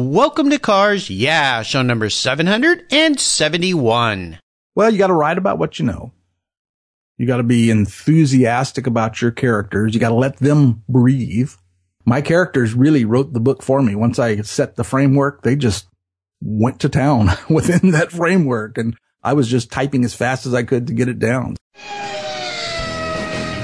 Welcome to Cars Yeah, show number 771. Well, you got to write about what you know. You got to be enthusiastic about your characters. You got to let them breathe. My characters really wrote the book for me. Once I set the framework, they just went to town within that framework and I was just typing as fast as I could to get it down.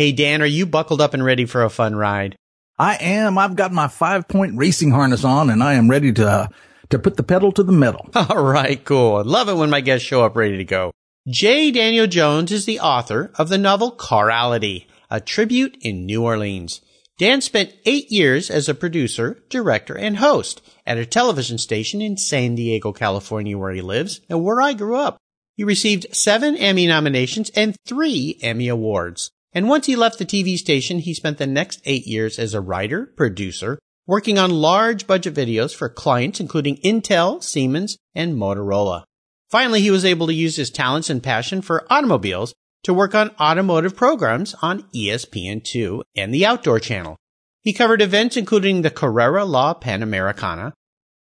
Hey, Dan, are you buckled up and ready for a fun ride? I am. I've got my five point racing harness on and I am ready to, uh, to put the pedal to the metal. All right, cool. I love it when my guests show up ready to go. J. Daniel Jones is the author of the novel Carality, a tribute in New Orleans. Dan spent eight years as a producer, director, and host at a television station in San Diego, California, where he lives and where I grew up. He received seven Emmy nominations and three Emmy Awards. And once he left the TV station, he spent the next eight years as a writer, producer, working on large budget videos for clients including Intel, Siemens, and Motorola. Finally, he was able to use his talents and passion for automobiles to work on automotive programs on ESPN2 and the Outdoor Channel. He covered events including the Carrera La Panamericana,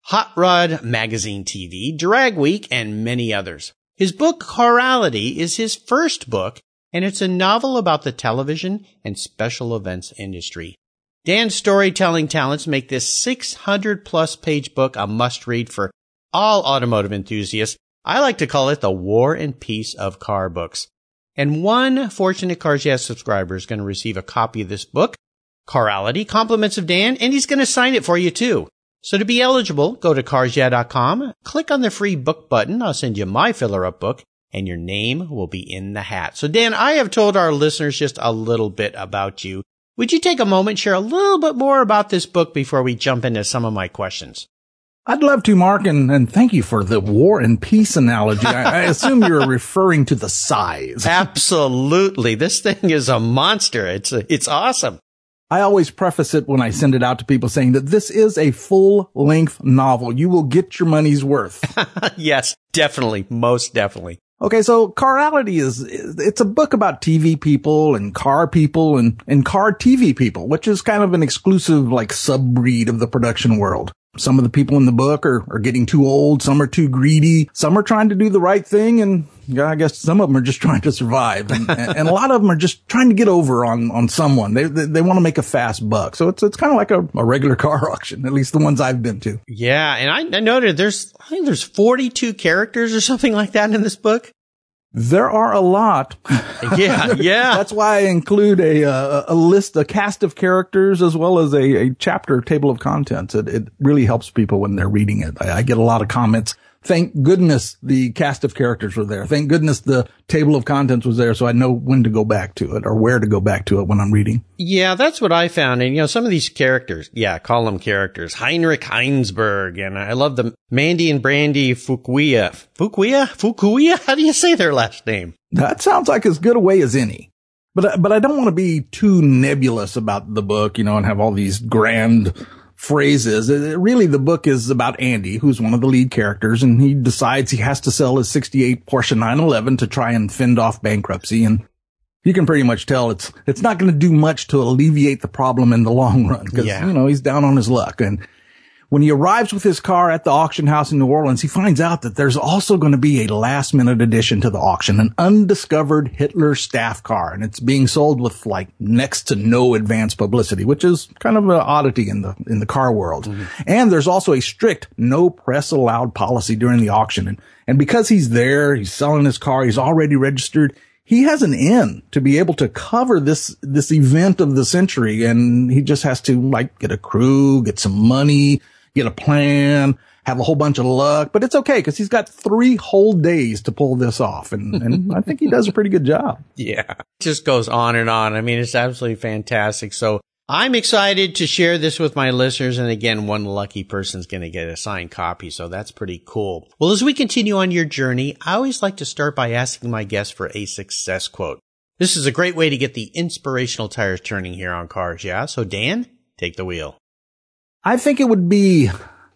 Hot Rod Magazine TV, Drag Week, and many others. His book Carality is his first book, and it's a novel about the television and special events industry. Dan's storytelling talents make this 600 plus page book a must read for all automotive enthusiasts. I like to call it the war and peace of car books. And one fortunate Cars subscriber is going to receive a copy of this book, Carality, compliments of Dan, and he's going to sign it for you too. So to be eligible, go to carsyeah.com, click on the free book button. I'll send you my filler up book and your name will be in the hat. So Dan, I have told our listeners just a little bit about you. Would you take a moment, share a little bit more about this book before we jump into some of my questions? I'd love to, Mark, and, and thank you for the war and peace analogy. I, I assume you're referring to the size. Absolutely. This thing is a monster. It's, it's awesome. I always preface it when I send it out to people saying that this is a full length novel. You will get your money's worth. yes, definitely. Most definitely. Okay, so Carality is, it's a book about TV people and car people and, and car TV people, which is kind of an exclusive like sub-breed of the production world. Some of the people in the book are, are getting too old. Some are too greedy. Some are trying to do the right thing. And yeah, I guess some of them are just trying to survive. And, and a lot of them are just trying to get over on, on someone. They, they, they want to make a fast buck. So it's, it's kind of like a, a regular car auction, at least the ones I've been to. Yeah. And I, I noted there's, I think there's 42 characters or something like that in this book. There are a lot. Yeah, yeah. That's why I include a, a, a list, a cast of characters, as well as a, a chapter table of contents. It, it really helps people when they're reading it. I, I get a lot of comments thank goodness the cast of characters were there. Thank goodness the table of contents was there so I know when to go back to it or where to go back to it when I'm reading. Yeah, that's what I found. And you know, some of these characters, yeah, call them characters. Heinrich Heinsberg, and I love the Mandy and Brandy Fukuya. Fukuya? Fukuya? How do you say their last name? That sounds like as good a way as any. But, but I don't want to be too nebulous about the book, you know, and have all these grand phrases. Uh, really, the book is about Andy, who's one of the lead characters, and he decides he has to sell his 68 Porsche 911 to try and fend off bankruptcy. And you can pretty much tell it's, it's not going to do much to alleviate the problem in the long run because, Yeah. you know, he's down on his luck. And when he arrives with his car at the auction house in New Orleans, he finds out that there's also going to be a last minute addition to the auction, an undiscovered Hitler staff car. And it's being sold with like next to no advance publicity, which is kind of an oddity in the, in the car world. Mm-hmm. And there's also a strict no press allowed policy during the auction. And, and because he's there, he's selling his car, he's already registered. He has an in to be able to cover this, this event of the century. And he just has to like get a crew, get some money, get a plan, have a whole bunch of luck, but it's okay because he's got three whole days to pull this off. And, and I think he does a pretty good job. Yeah. It just goes on and on. I mean, it's absolutely fantastic. So I'm excited to share this with my listeners. And again, one lucky person's going to get a signed copy. So that's pretty cool. Well, as we continue on your journey, I always like to start by asking my guests for a success quote. This is a great way to get the inspirational tires turning here on cars. Yeah. So Dan, take the wheel. I think it would be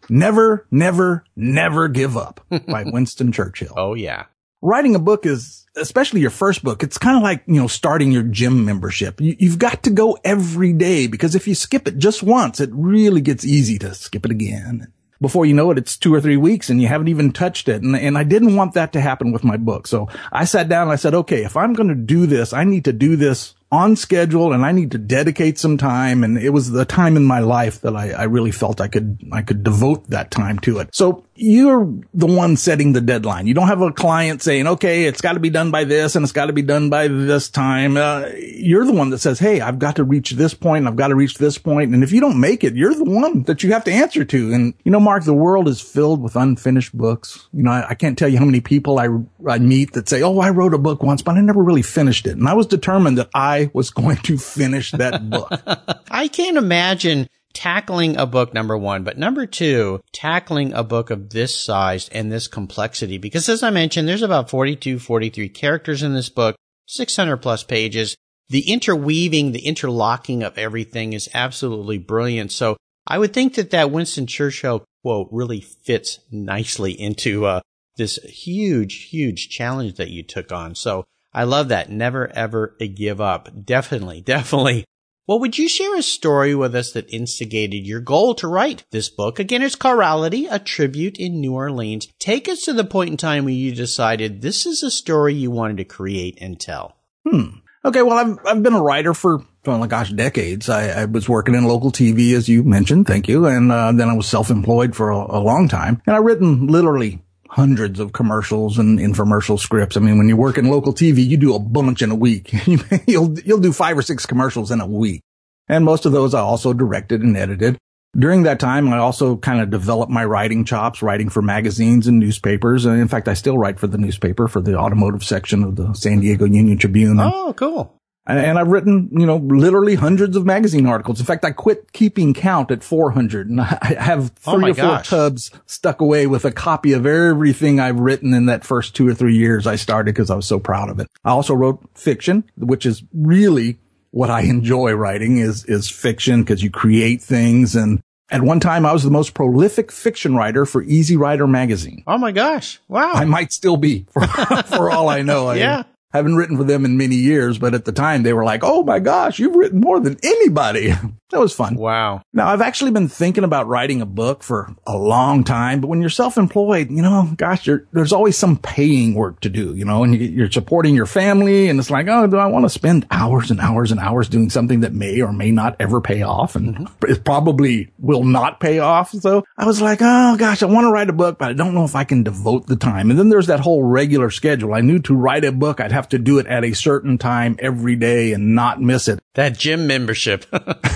never, never, never give up by Winston Churchill. Oh yeah. Writing a book is, especially your first book, it's kind of like, you know, starting your gym membership. You, you've got to go every day because if you skip it just once, it really gets easy to skip it again. Before you know it, it's two or three weeks and you haven't even touched it. And, and I didn't want that to happen with my book. So I sat down and I said, okay, if I'm going to do this, I need to do this on schedule and I need to dedicate some time. And it was the time in my life that I, I really felt I could, I could devote that time to it. So you're the one setting the deadline. You don't have a client saying, okay, it's got to be done by this and it's got to be done by this time. Uh, you're the one that says, Hey, I've got to reach this point. I've got to reach this point. And if you don't make it, you're the one that you have to answer to. And you know, Mark, the world is filled with unfinished books. You know, I, I can't tell you how many people I, I meet that say, Oh, I wrote a book once, but I never really finished it. And I was determined that I was going to finish that book. I can't imagine tackling a book, number one, but number two, tackling a book of this size and this complexity. Because as I mentioned, there's about 42, 43 characters in this book, 600 plus pages. The interweaving, the interlocking of everything is absolutely brilliant. So I would think that that Winston Churchill quote really fits nicely into, uh, this huge, huge challenge that you took on. So I love that. Never ever give up. Definitely, definitely well, would you share a story with us that instigated your goal to write this book? Again, it's Carality, a tribute in New Orleans. Take us to the point in time where you decided this is a story you wanted to create and tell. Hmm. Okay. Well, I've, I've been a writer for, oh my gosh, decades. I, I was working in local TV, as you mentioned. Thank you. And, uh, then I was self-employed for a, a long time and I've written literally hundreds of commercials and infomercial scripts. I mean, when you work in local TV, you do a bunch in a week. you'll, you'll do five or six commercials in a week. And most of those I also directed and edited. During that time, I also kind of developed my writing chops, writing for magazines and newspapers. And in fact, I still write for the newspaper for the automotive section of the San Diego Union Tribune. Oh, cool. And I've written, you know, literally hundreds of magazine articles. In fact, I quit keeping count at 400 and I have Oh three my or four gosh. tubs stuck away with a copy of everything I've written in that first two or three years I started because I was so proud of it. I also wrote fiction, which is really what I enjoy writing is, is fiction because you create things. And at one time I was the most prolific fiction writer for Easy Writer magazine. Oh my gosh. Wow. I might still be for, for all I know. I Yeah. Haven't written for them in many years, but at the time they were like, Oh my gosh, you've written more than anybody. that was fun. wow. Now I've actually been thinking about writing a book for a long time, but when you're self-employed, you know, gosh, you're, there's always some paying work to do, you know, and you, you're supporting your family and it's like, Oh, do I want to spend hours and hours and hours doing something that may or may not ever pay off? And mm-hmm. it probably will not pay off. So I was like, Oh gosh, I want to write a book, but I don't know if I can devote the time. And then there's that whole regular schedule. I knew to write a book, I'd have to do it at a certain time every day and not miss it. That gym membership.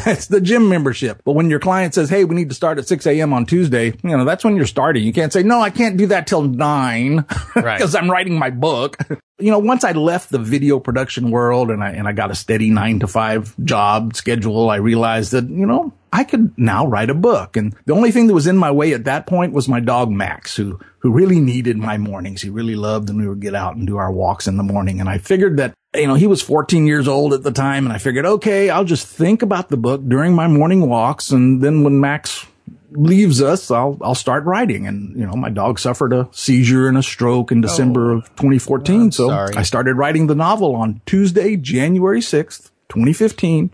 It's the gym membership. But when your client says, Hey, we need to start at 6 a.m. on Tuesday, you know, that's when you're starting. You can't say, no, I can't do that till nine Right. because I'm writing my book. you know, once I left the video production world and I, and I got a steady nine to five job schedule, I realized that, you know, I could now write a book. And the only thing that was in my way at that point was my dog Max, who, who really needed my mornings. He really loved and we would get out and do our walks in the morning. And I figured that, you know, he was 14 years old at the time. And I figured, okay, I'll just think about the book during my morning walks. And then when Max leaves us, I'll, I'll start writing. And, you know, my dog suffered a seizure and a stroke in December oh. of 2014. so sorry. I started writing the novel on Tuesday, January 6th, 2015.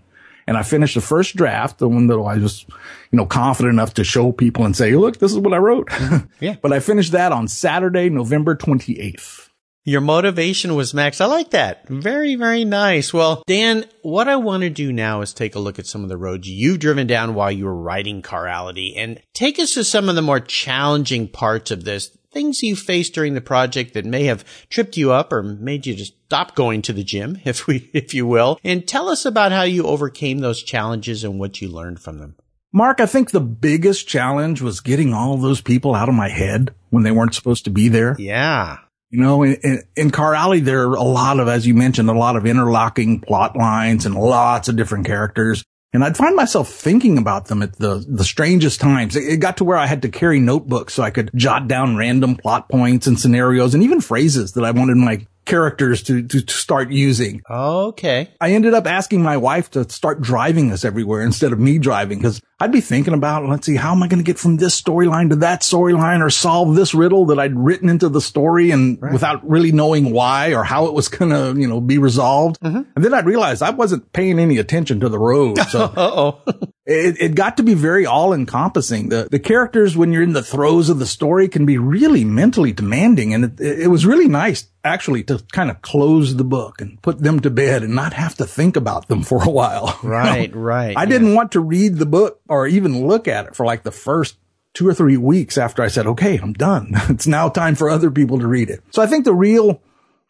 And I finished the first draft, the one that I was, you know, confident enough to show people and say, look, this is what I wrote. Yeah. but I finished that on Saturday, November 28th. Your motivation was Max. I like that. Very, very nice. Well, Dan, what I want to do now is take a look at some of the roads you've driven down while you were writing Carality and take us to some of the more challenging parts of this. Things you faced during the project that may have tripped you up or made you just stop going to the gym, if we, if you will, and tell us about how you overcame those challenges and what you learned from them. Mark, I think the biggest challenge was getting all those people out of my head when they weren't supposed to be there. Yeah. You know, in, in, in Carality, there are a lot of, as you mentioned, a lot of interlocking plot lines and lots of different characters. And I'd find myself thinking about them at the, the strangest times. It, it got to where I had to carry notebooks so I could jot down random plot points and scenarios and even phrases that I wanted my characters to, to, to start using. Okay. I ended up asking my wife to start driving us everywhere instead of me driving because I'd be thinking about, let's see, how am I going to get from this storyline to that storyline or solve this riddle that I'd written into the story and right. without really knowing why or how it was going to, you know, be resolved. Mm-hmm. And then I'd realize I wasn't paying any attention to the road. So oh it, it got to be very all encompassing. The, the characters, when you're in the throes of the story can be really mentally demanding. And it, it was really nice actually to kind of close the book and put them to bed and not have to think about them for a while. Right, you know? right. I yeah. didn't want to read the book or even look at it for like the first two or three weeks after I said, okay, I'm done. it's now time for other people to read it. So I think the real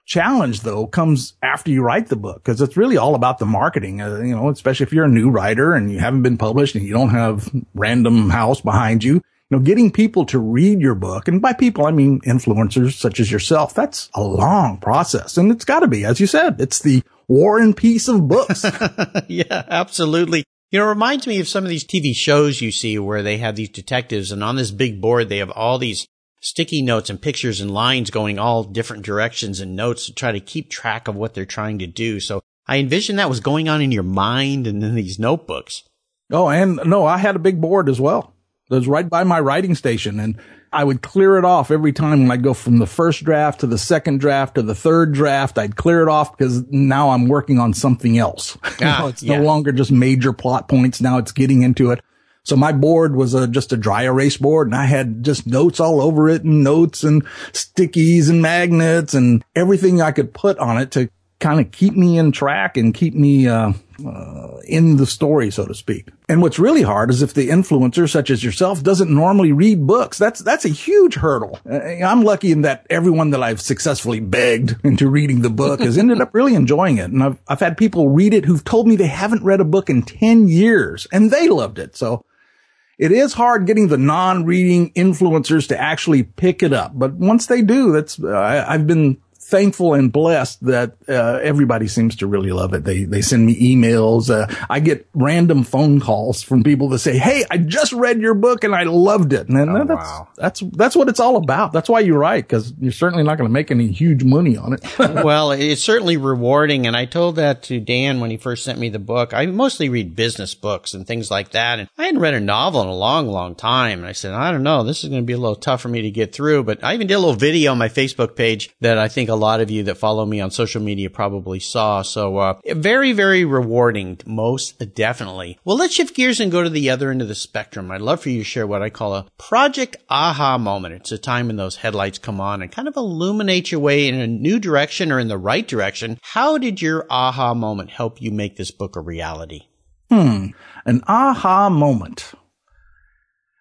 challenge though comes after you write the book because it's really all about the marketing, uh, you know, especially if you're a new writer and you haven't been published and you don't have random house behind you. You know, getting people to read your book, and by people, I mean influencers such as yourself, that's a long process. And it's got to be, as you said, it's the war and peace of books. yeah, absolutely. You know, it reminds me of some of these TV shows you see where they have these detectives and on this big board, they have all these sticky notes and pictures and lines going all different directions and notes to try to keep track of what they're trying to do. So I envision that was going on in your mind and in these notebooks. Oh, and no, I had a big board as well. It was right by my writing station and I would clear it off every time when I'd go from the first draft to the second draft to the third draft. I'd clear it off because now I'm working on something else. Ah, it's yeah. no longer just major plot points. Now it's getting into it. So my board was a, just a dry erase board and I had just notes all over it and notes and stickies and magnets and everything I could put on it to kind of keep me in track and keep me uh, uh, in the story, so to speak. And what's really hard is if the influencer, such as yourself, doesn't normally read books. That's that's a huge hurdle. Uh, I'm lucky in that everyone that I've successfully begged into reading the book has ended up really enjoying it. And I've I've had people read it who've told me they haven't read a book in ten years and they loved it. So it is hard getting the non-reading influencers to actually pick it up. But once they do, that's, uh, I've been thankful and blessed that uh, everybody seems to really love it. They they send me emails. Uh, I get random phone calls from people that say, "Hey, I just read your book and I loved it." And oh, that's wow. that's that's what it's all about. That's why you write because you're certainly not going to make any huge money on it. well, it's certainly rewarding, and I told that to Dan when he first sent me the book. I mostly read business books and things like that, and I hadn't read a novel in a long, long time. And I said, I don't know, this is going to be a little tough for me to get through. But I even did a little video on my Facebook page that I think a lot of you that follow me on social media probably saw. So, uh, very, very rewarding, most definitely. Well, let's shift gears and go to the other end of the spectrum. I'd love for you to share what I call a project aha moment. It's a time when those headlights come on and kind of illuminate your way in a new direction or in the right direction. How did your aha moment help you make this book a reality? Hmm. An aha moment.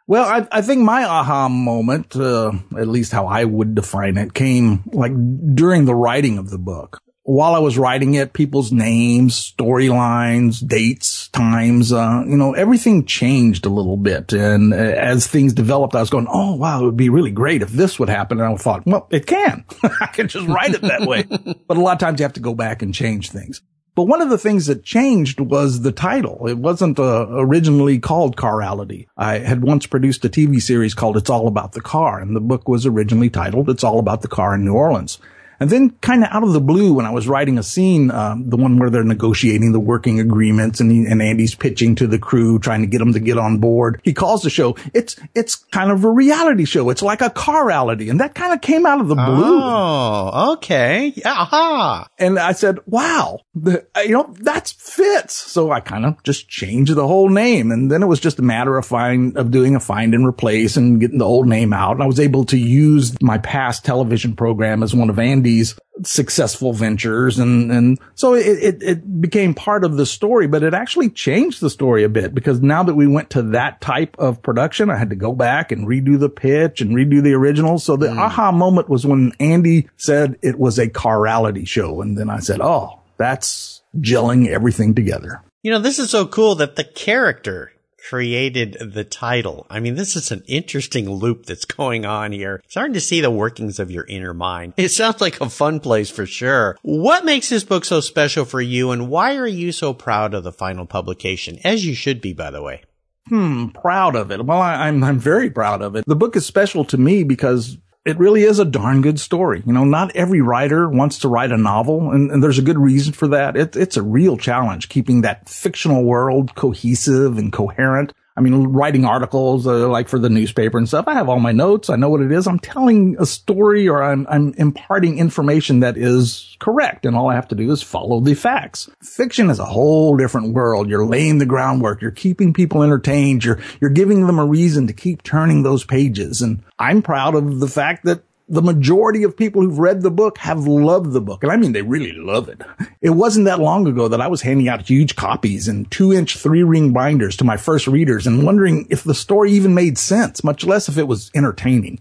Well, I, I think my aha moment, uh, at least how I would define it, came like during the writing of the book. While I was writing it, people's names, storylines, dates, times, uh, you know, everything changed a little bit. And uh, as things developed, I was going, oh, wow, it would be really great if this would happen. And I thought, well, it can. I can just write it that way. but a lot of times you have to go back and change things. But one of the things that changed was the title. It wasn't uh, originally called Carality. I had once produced a TV series called It's All About the Car, and the book was originally titled It's All About the Car in New Orleans. And then kind of out of the blue, when I was writing a scene, um, the one where they're negotiating the working agreements and, he, and Andy's pitching to the crew, trying to get them to get on board, he calls the show. It's, it's kind of a reality show. It's like a carality. And that kind of came out of the blue. Oh, okay. Aha. And I said, wow, the, uh, you know, that fits. So I kind of just changed the whole name. And then it was just a matter of find, of doing a find and replace and getting the old name out. And I was able to use my past television program as one of Andy's these successful ventures. And, and so it, it, it, became part of the story, but it actually changed the story a bit because now that we went to that type of production, I had to go back and redo the pitch and redo the original. So the mm. aha moment was when Andy said it was a carality show. And then I said, Oh, that's gelling everything together. You know, this is so cool that the character created the title. I mean, this is an interesting loop that's going on here. Starting to see the workings of your inner mind. It sounds like a fun place for sure. What makes this book so special for you and why are you so proud of the final publication? As you should be, by the way. Hmm, proud of it. Well, I, I'm, I'm very proud of it. The book is special to me because it really is a darn good story. You know, not every writer wants to write a novel, and, and there's a good reason for that. It, it's a real challenge keeping that fictional world cohesive and coherent. I mean, writing articles uh, like for the newspaper and stuff. I have all my notes. I know what it is. I'm telling a story or I'm, I'm imparting information that is correct. And all I have to do is follow the facts. Fiction is a whole different world. You're laying the groundwork. You're keeping people entertained. You're, you're giving them a reason to keep turning those pages. And I'm proud of the fact that the majority of people who've read the book have loved the book. And I mean, they really love it. It wasn't that long ago that I was handing out huge copies in two inch, three ring binders to my first readers and wondering if the story even made sense, much less if it was entertaining.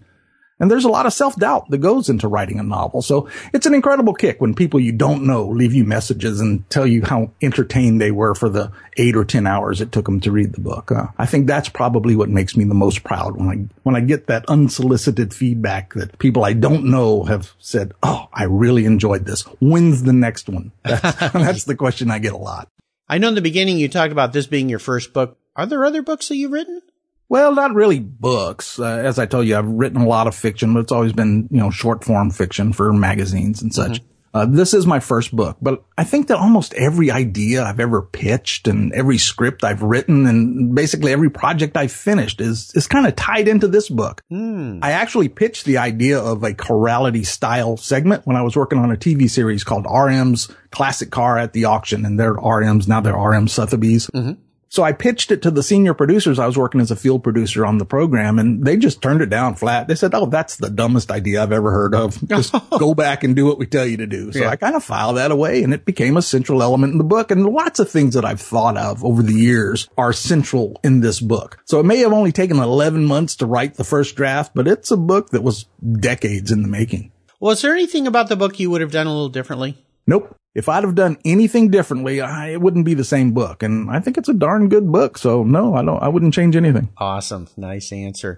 And there's a lot of self-doubt that goes into writing a novel. So it's an incredible kick when people you don't know leave you messages and tell you how entertained they were for the eight or 10 hours it took them to read the book. Uh, I think that's probably what makes me the most proud when I, when I get that unsolicited feedback that people I don't know have said, Oh, I really enjoyed this. When's the next one? That's, that's the question I get a lot. I know in the beginning you talked about this being your first book. Are there other books that you've written? Well, not really books. Uh, as I told you, I've written a lot of fiction, but it's always been, you know, short form fiction for magazines and such. Mm-hmm. Uh, this is my first book, but I think that almost every idea I've ever pitched and every script I've written and basically every project I've finished is, is kind of tied into this book. Mm. I actually pitched the idea of a carality style segment when I was working on a TV series called RM's Classic Car at the Auction and they're RM's, now they're RM Sotheby's. Mm-hmm. So I pitched it to the senior producers. I was working as a field producer on the program and they just turned it down flat. They said, Oh, that's the dumbest idea I've ever heard of. Just go back and do what we tell you to do. So yeah. I kind of filed that away and it became a central element in the book. And lots of things that I've thought of over the years are central in this book. So it may have only taken 11 months to write the first draft, but it's a book that was decades in the making. Was there anything about the book you would have done a little differently? Nope. If I'd have done anything differently, I, it wouldn't be the same book. And I think it's a darn good book. So no, I don't, I wouldn't change anything. Awesome. Nice answer.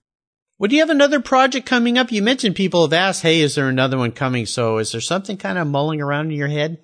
Well, do you have another project coming up? You mentioned people have asked, Hey, is there another one coming? So is there something kind of mulling around in your head?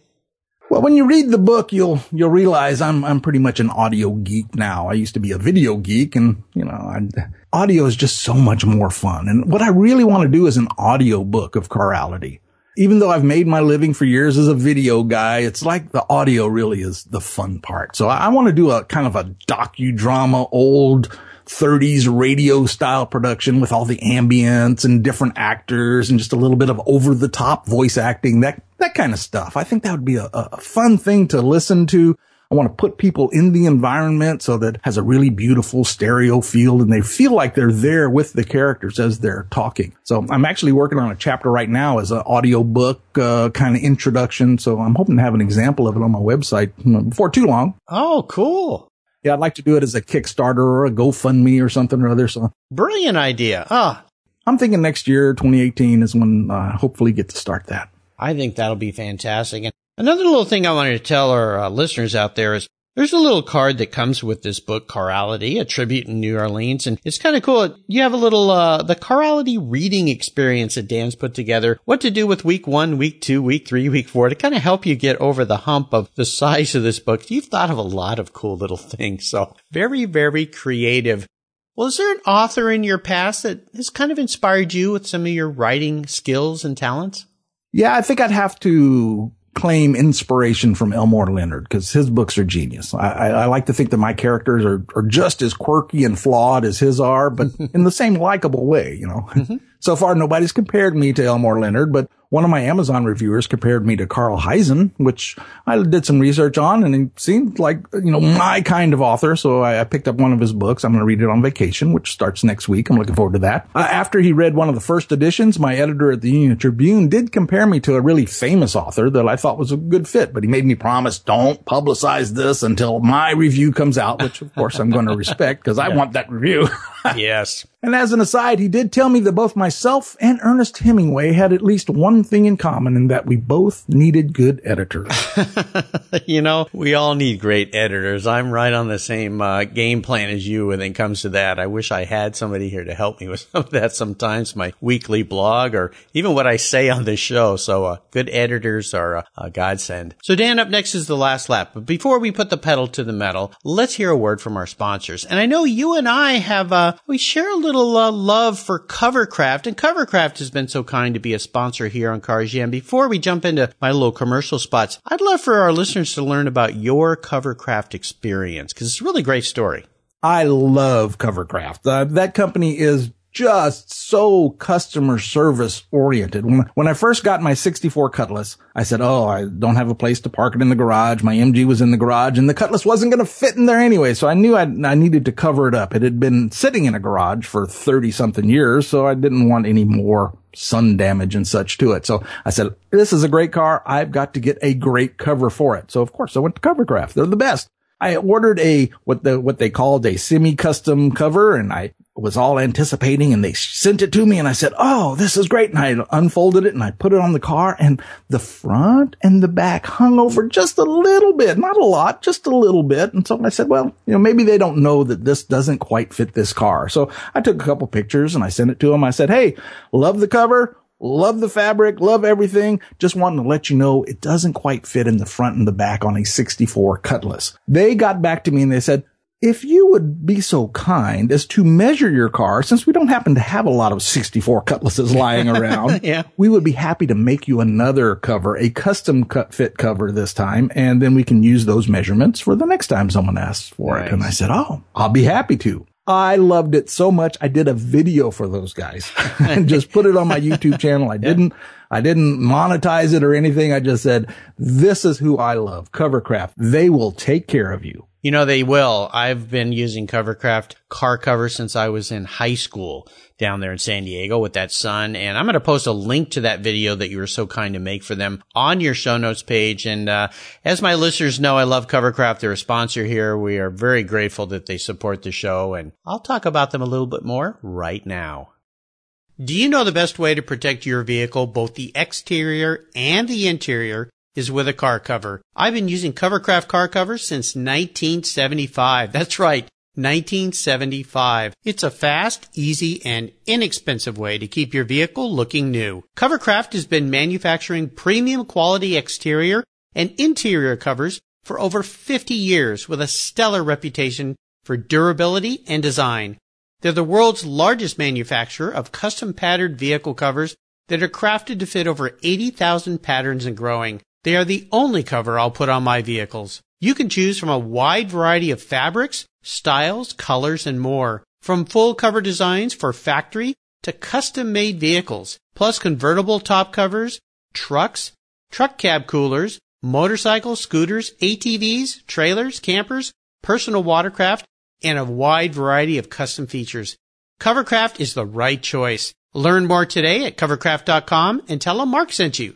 Well, when you read the book, you'll, you'll realize I'm, I'm pretty much an audio geek now. I used to be a video geek and, you know, I, audio is just so much more fun. And what I really want to do is an audio book of Carality even though I've made my living for years as a video guy, it's like the audio really is the fun part. So I, I want to do a kind of a docudrama, old 30s radio style production with all the ambience and different actors and just a little bit of over the top voice acting, that, that kind of stuff. I think that would be a, a fun thing to listen to. I want to put people in the environment so that has a really beautiful stereo field and they feel like they're there with the characters as they're talking. So I'm actually working on a chapter right now as an audio book uh, kind of introduction. So I'm hoping to have an example of it on my website before too long. Oh, cool. Yeah, I'd like to do it as a Kickstarter or a GoFundMe or something or other. So brilliant idea. Ah, I'm thinking next year, 2018 is when I uh, hopefully get to start that. I think that'll be fantastic. And Another little thing I wanted to tell our uh, listeners out there is there's a little card that comes with this book, Carality, a tribute in New Orleans. And it's kind of cool. You have a little, uh, the Carality reading experience that Dan's put together. What to do with week one, week two, week three, week four to kind of help you get over the hump of the size of this book. You've thought of a lot of cool little things. So very, very creative. Well, is there an author in your past that has kind of inspired you with some of your writing skills and talents? Yeah, I think I'd have to claim inspiration from Elmore Leonard because his books are genius. I, I, I, like to think that my characters are, are just as quirky and flawed as his are, but in the same likable way, you know. Mm-hmm. So far, nobody's compared me to Elmore Leonard, but one of my Amazon reviewers compared me to Carl Hiaasen, which I did some research on and he seemed like, you know, my kind of author. So I, I picked up one of his books. I'm going to read it on vacation, which starts next week. I'm looking forward to that. Uh, after he read one of the first editions, my editor at the Union Tribune did compare me to a really famous author that I thought was a good fit, but he made me promise don't publicize this until my review comes out, which of course I'm going to respect because I want that review. yes. And as an aside, he did tell me that both myself and Ernest Hemingway had at least one thing in common in that we both needed good editors. you know, we all need great editors. I'm right on the same uh, game plan as you when it comes to that. I wish I had somebody here to help me with some of that sometimes, my weekly blog or even what I say on this show. So uh, good editors are a, a godsend. So Dan, up next is the last lap. But before we put the pedal to the metal, let's hear a word from our sponsors. And I know you and I have, uh, we share a little uh, love for Covercraft, and Covercraft has been so kind to be a sponsor here on Cars Yeah. And before we jump into my little commercial spots, I'd love for our listeners to learn about your Covercraft experience because it's a really great story. I love Covercraft. Uh, that company is just so customer service oriented. When, when I first got my 64 Cutlass, I said, Oh, I don't have a place to park it in the garage. My MG was in the garage and the Cutlass wasn't going to fit in there anyway. So I knew I, I needed to cover it up. It had been sitting in a garage for 30 something years. So I didn't want any more sun damage and such to it. So I said, this is a great car. I've got to get a great cover for it. So of course I went to Covercraft. They're the best. I ordered a what the what they called a semi-custom cover and I was all anticipating and they sent it to me and I said, Oh, this is great. And I unfolded it and I put it on the car and the front and the back hung over just a little bit, not a lot, just a little bit. And so I said, well, you know, maybe they don't know that this doesn't quite fit this car. So I took a couple pictures and I sent it to them. I said, Hey, love the cover. Love the fabric, love everything. Just wanting to let you know it doesn't quite fit in the front and the back on a 64 Cutlass. They got back to me and they said, if you would be so kind as to measure your car, since we don't happen to have a lot of 64 cutlasses lying around, yeah. we would be happy to make you another cover, a custom cut fit cover this time. And then we can use those measurements for the next time someone asks for Nice. it. And I said, Oh, I'll be happy to. I loved it so much. I did a video for those guys and just put it on my YouTube channel. I didn't, I didn't monetize it or anything. I just said, this is who I love. Covercraft. They will take care of you. You know, they will. I've been using Covercraft car cover since I was in high school down there in San Diego with that sun. And I'm going to post a link to that video that you were so kind to make for them on your show notes page. And, uh, as my listeners know, I love Covercraft. They're a sponsor here. We are very grateful that they support the show and I'll talk about them a little bit more right now. Do you know the best way to protect your vehicle, both the exterior and the interior, is with a car cover? I've been using Covercraft car covers since 1975. That's right. 1975. It's a fast, easy, and inexpensive way to keep your vehicle looking new. Covercraft has been manufacturing premium quality exterior and interior covers for over 50 years with a stellar reputation for durability and design. They're the world's largest manufacturer of custom patterned vehicle covers that are crafted to fit over 80,000 patterns and growing. They are the only cover I'll put on my vehicles. You can choose from a wide variety of fabrics, styles, colors, and more. From full cover designs for factory to custom made vehicles, plus convertible top covers, trucks, truck cab coolers, motorcycles, scooters, ATVs, trailers, campers, personal watercraft, and a wide variety of custom features. Covercraft is the right choice. Learn more today at covercraft.com and tell them Mark sent you.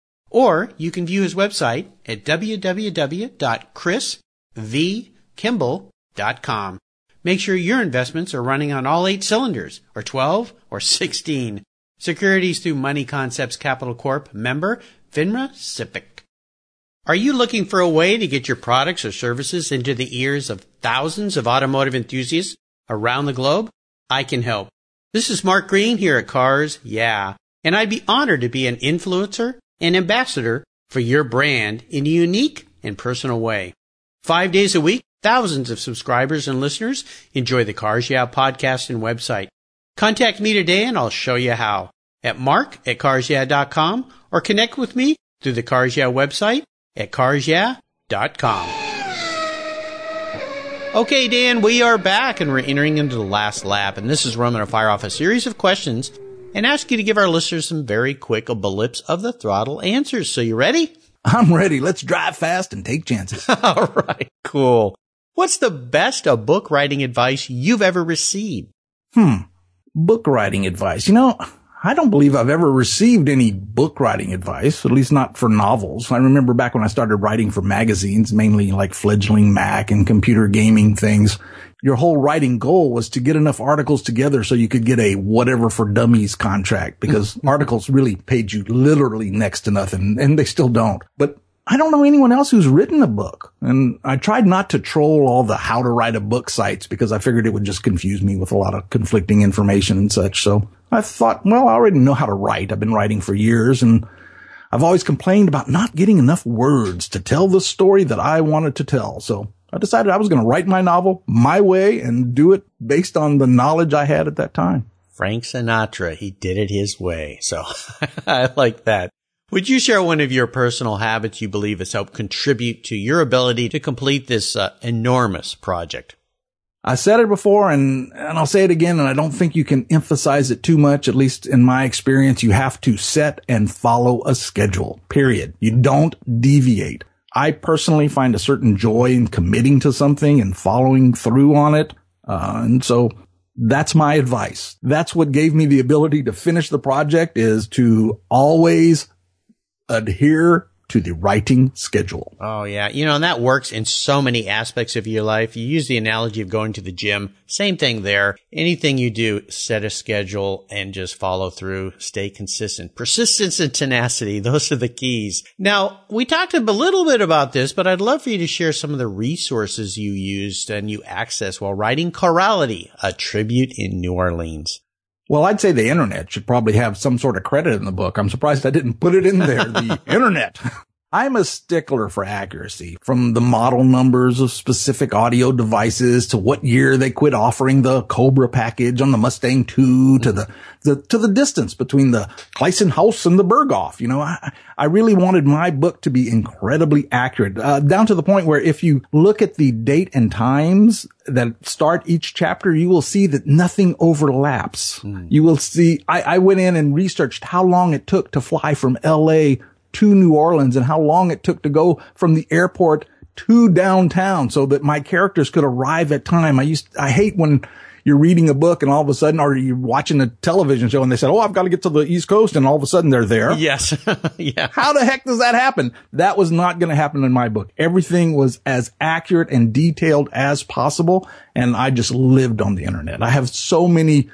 Or you can view his website at www.chrisvkimball.com. Make sure your investments are running on all eight cylinders, or 12, or 16. Securities through Money Concepts Capital Corp. Member, FINRA SIPC. Are you looking for a way to get your products or services into the ears of thousands of automotive enthusiasts around the globe? I can help. This is Mark Green here at Cars Yeah, and I'd be honored to be an influencer and ambassador for your brand in a unique and personal way. Five days a week, thousands of subscribers and listeners enjoy the Cars Yeah podcast and website. Contact me today and I'll show you how at mark at carsyeah.com or connect with me through the Cars Yeah website at carsyeah.com. Okay, Dan, we are back and we're entering into the last lap. And this is where I'm going to fire off a series of questions and ask you to give our listeners some very quick blips of the throttle answers. So you ready? I'm ready. Let's drive fast and take chances. All right, cool. What's the best of book writing advice you've ever received? Hmm. Book writing advice. You know, I don't believe I've ever received any book writing advice, at least not for novels. I remember back when I started writing for magazines, mainly like fledgling Mac and computer gaming things. Your whole writing goal was to get enough articles together so you could get a whatever for dummies contract because hmm. articles really paid you literally next to nothing and they still don't. But I don't know anyone else who's written a book. And I tried not to troll all the how to write a book sites because I figured it would just confuse me with a lot of conflicting information and such. So I thought, well, I already know how to write. I've been writing for years and I've always complained about not getting enough words to tell the story that I wanted to tell. So I decided I was going to write my novel my way and do it based on the knowledge I had at that time. Frank Sinatra, he did it his way. So I like that. Would you share one of your personal habits you believe has helped contribute to your ability to complete this uh, enormous project? I said it before and, and I'll say it again. And I don't think you can emphasize it too much. At least in my experience, you have to set and follow a schedule, period. You don't deviate. I personally find a certain joy in committing to something and following through on it. Uh, and so that's my advice. That's what gave me the ability to finish the project is to always adhere to the writing schedule. Oh yeah. You know, and that works in so many aspects of your life. You use the analogy of going to the gym. Same thing there. Anything you do, set a schedule and just follow through. Stay consistent. Persistence and tenacity. Those are the keys. Now, we talked a little bit about this, but I'd love for you to share some of the resources you used and you accessed while writing Carality, a tribute in New Orleans. Well, I'd say the internet should probably have some sort of credit in the book. I'm surprised I didn't put it in there. The internet. I'm a stickler for accuracy from the model numbers of specific audio devices to what year they quit offering the Cobra package on the Mustang 2 to the, the, to the distance between the Claisen House and the Berghoff. You know, I, I really wanted my book to be incredibly accurate, uh, down to the point where if you look at the date and times that start each chapter, you will see that nothing overlaps. Mm. You will see, I, I went in and researched how long it took to fly from LA to New Orleans and how long it took to go from the airport to downtown so that my characters could arrive at time. I used, I hate when you're reading a book and all of a sudden, or you're watching a television show and they said, Oh, I've got to get to the East Coast. And all of a sudden they're there. Yes. yeah. How the heck does that happen? That was not going to happen in my book. Everything was as accurate and detailed as possible. And I just lived on the internet. I have so many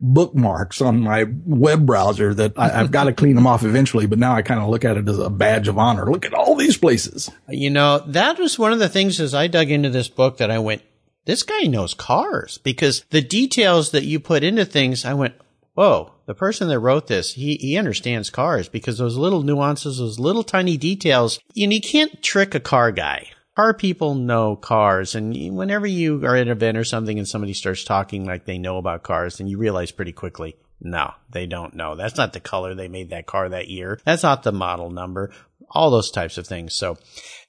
bookmarks on my web browser that I, have got to clean them off eventually. But now I kind of look at it as a badge of honor. Look at all these places. You know, that was one of the things as I dug into this book that I went, this guy knows cars because the details that you put into things, I went, whoa, the person that wrote this, he, he understands cars because those little nuances, those little tiny details, and you can't trick a car guy car people know cars. And whenever you are at an event or something and somebody starts talking like they know about cars, then you realize pretty quickly, no, they don't know. That's not the color they made that car that year. That's not the model number. All those types of things. So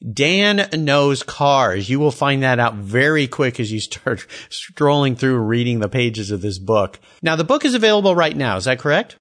Dan knows cars. You will find that out very quick as you start strolling through reading the pages of this book. Now the book is available right now. Is that correct?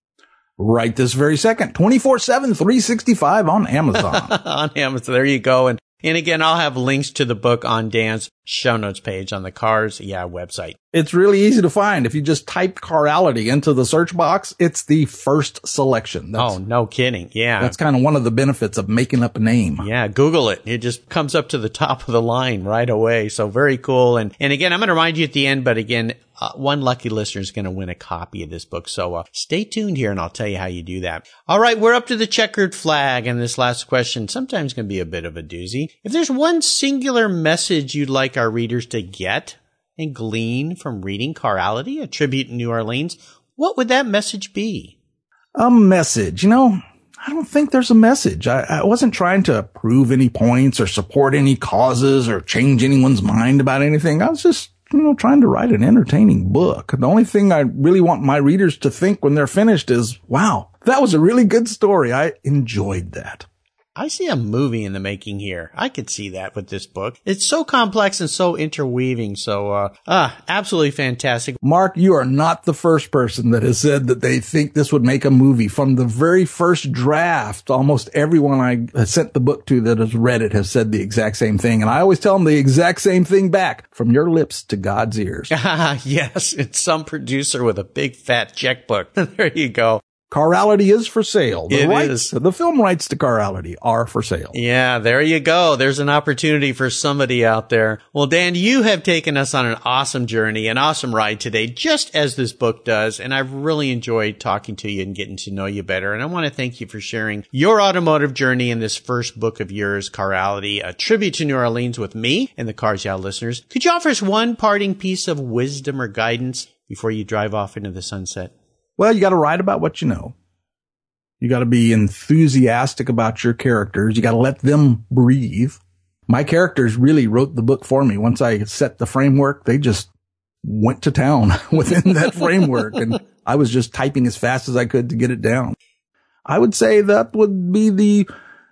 Right this very second, 24-7, 365 on Amazon. on Amazon. There you go. And and again, I'll have links to the book on Dan's show notes page on the Cars Yeah website. It's really easy to find. If you just type Carality into the search box, it's the first selection. That's, oh, no kidding. Yeah. That's kind of one of the benefits of making up a name. Yeah. Google it. It just comes up to the top of the line right away. So very cool. And, and again, I'm going to remind you at the end, but again, uh, one lucky listener is going to win a copy of this book. So uh, stay tuned here and I'll tell you how you do that. All right. We're up to the checkered flag. And this last question sometimes can be a bit of a doozy. If there's one singular message you'd like our readers to get and glean from reading Carality, a tribute in New Orleans, what would that message be? A message, you know, I don't think there's a message. I, I, wasn't trying to prove any points or support any causes or change anyone's mind about anything. I was just, you know, trying to write an entertaining book. The only thing I really want my readers to think when they're finished is, wow, that was a really good story. I enjoyed that. I see a movie in the making here. I could see that with this book. It's so complex and so interweaving. So, uh, ah, absolutely fantastic. Mark, you are not the first person that has said that they think this would make a movie. From the very first draft, almost everyone I sent the book to that has read it has said the exact same thing. And I always tell them the exact same thing back from your lips to God's ears. yes, it's some producer with a big fat checkbook. there you go. Carality is for sale. The It rights, is. the film rights to Carality are for sale. Yeah, there you go. There's an opportunity for somebody out there. Well, Dan, you have taken us on an awesome journey, an awesome ride today, just as this book does. And I've really enjoyed talking to you and getting to know you better. And I want to thank you for sharing your automotive journey in this first book of yours, Carality, a tribute to New Orleans with me and the Cars Yeah listeners. Could you offer us one parting piece of wisdom or guidance before you drive off into the sunset? Well, you got to write about what you know. You got to be enthusiastic about your characters. You got to let them breathe. My characters really wrote the book for me. Once I set the framework, they just went to town within that framework and I was just typing as fast as I could to get it down. I would say that would be the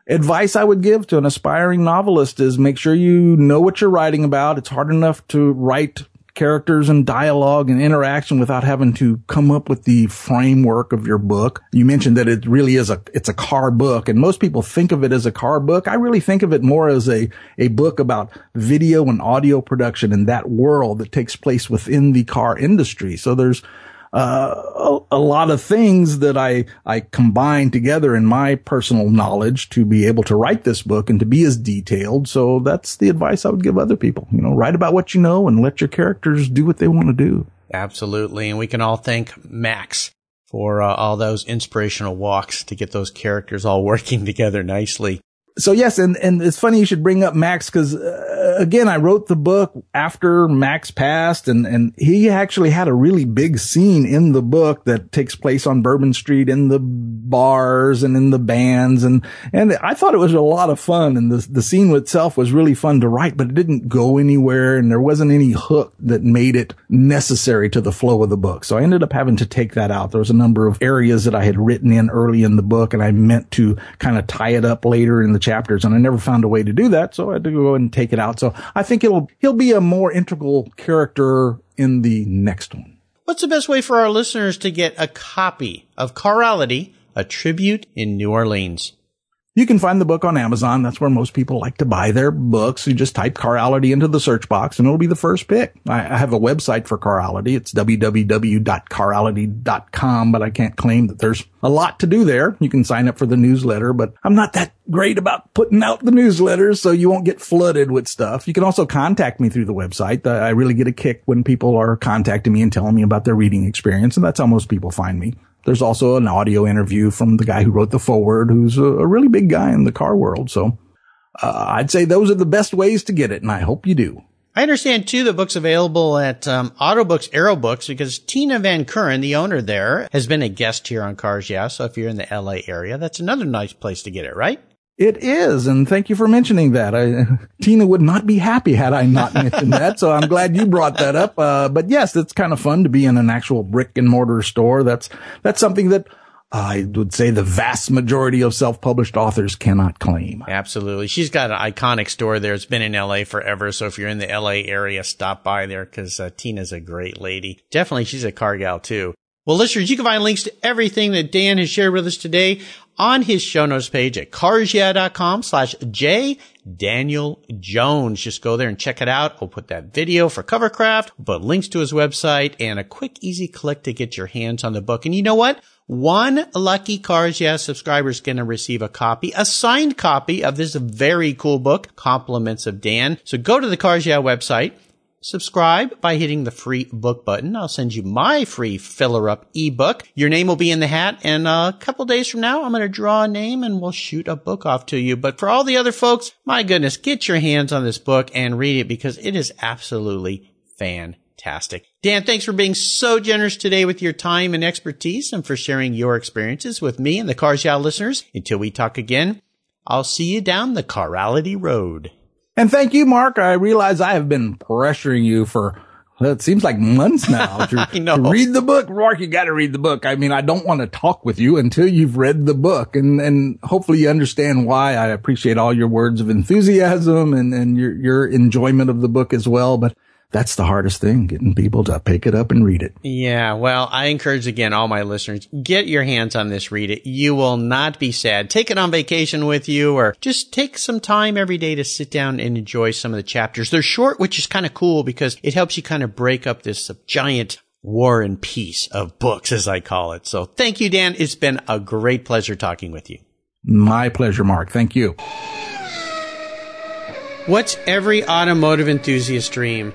advice I would give to an aspiring novelist is make sure you know what you're writing about. It's hard enough to write characters and dialogue and interaction without having to come up with the framework of your book. You mentioned that it really is a, it's a car book and most people think of it as a car book. I really think of it more as a, a book about video and audio production in that world that takes place within the car industry. So there's, uh, a, a lot of things that I, I combine together in my personal knowledge to be able to write this book and to be as detailed. So that's the advice I would give other people. You know, write about what you know and let your characters do what they want to do. Absolutely. And we can all thank Max for uh, all those inspirational walks to get those characters all working together nicely. So yes, and, and it's funny you should bring up Max because uh, again, I wrote the book after Max passed and, and he actually had a really big scene in the book that takes place on Bourbon Street in the bars and in the bands. And, and I thought it was a lot of fun. And the, the scene itself was really fun to write, but it didn't go anywhere. And there wasn't any hook that made it necessary to the flow of the book. So I ended up having to take that out. There was a number of areas that I had written in early in the book and I meant to kind of tie it up later in the chapters and I never found a way to do that. So I had to go and take it out. So I think it'll, he'll be a more integral character in the next one. What's the best way for our listeners to get a copy of Carality, a tribute in New Orleans? You can find the book on Amazon. That's where most people like to buy their books. You just type Carality into the search box and it'll be the first pick. I, have a website for Carality. It's www.carality.com, but I can't claim that there's a lot to do there. You can sign up for the newsletter, but I'm not that great about putting out the newsletters, so you won't get flooded with stuff. You can also contact me through the website. I really get a kick when people are contacting me and telling me about their reading experience, and that's how most people find me. There's also an audio interview from the guy who wrote the foreword, who's a, a really big guy in the car world. So uh, I'd say those are the best ways to get it, and I hope you do. I understand too the book's available at um, Autobooks Aerobooks because Tina Van Kuren, the owner there, has been a guest here on Cars Yeah. So if you're in the LA area, that's another nice place to get it, right? It is, and thank you for mentioning that. I, Tina would not be happy had I not mentioned that, so I'm glad you brought that up. Uh, but yes, it's kind of fun to be in an actual brick and mortar store. That's that's something that I would say the vast majority of self-published authors cannot claim. Absolutely. She's got an iconic store there. It's been in LA forever. So if you're in the LA area, stop by there because uh, Tina's a great lady. Definitely, she's a car gal too. Well, listeners, you can find links to everything that Dan has shared with us today on his show notes page at carsyeah.com slash J Daniel Jones. Just go there and check it out. We'll put that video for Covercraft, put links to his website and a quick, easy click to get your hands on the book. And you know what? One lucky Cars Yeah subscriber is going to receive a copy, a signed copy of this very cool book, Compliments of Dan. So go to the Cars Yeah website, subscribe by hitting the free book button. I'll send you my free filler up ebook. Your name will be in the hat and a couple days from now, I'm going to draw a name and we'll shoot a book off to you. But for all the other folks, my goodness, get your hands on this book and read it because it is absolutely fantastic. Dan, thanks for being so generous today with your time and expertise and for sharing your experiences with me and the Cars listeners. Until we talk again, I'll see you down the Carality Road. And thank you, Mark. I realize I have been pressuring you for well, it seems like months now to, to read the book. Rourke, you got to read the book. I mean, I don't want to talk with you until you've read the book and, and hopefully you understand why I appreciate all your words of enthusiasm and, and your, your enjoyment of the book as well. But that's the hardest thing, getting people to pick it up and read it. Yeah, well, I encourage again all my listeners, get your hands on this, read it. You will not be sad. Take it on vacation with you or just take some time every day to sit down and enjoy some of the chapters. They're short, which is kind of cool because it helps you kind of break up this giant war and peace of books, as I call it. So thank you, Dan. It's been a great pleasure talking with you. My pleasure, Mark. Thank you. What's every automotive enthusiast dream?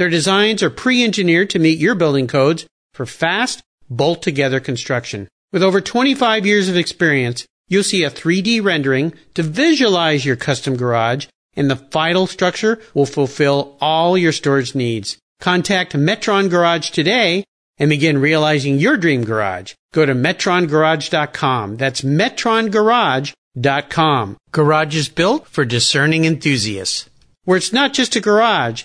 Their designs are pre-engineered to meet your building codes for fast, bolt-together construction. With over 25 years of experience, you'll see a 3D rendering to visualize your custom garage and the final structure will fulfill all your storage needs. Contact Metron Garage today and begin realizing your dream garage. Go to metrongarage.com. That's metrongarage.com. Garage is built for discerning enthusiasts. Where it's not just a garage,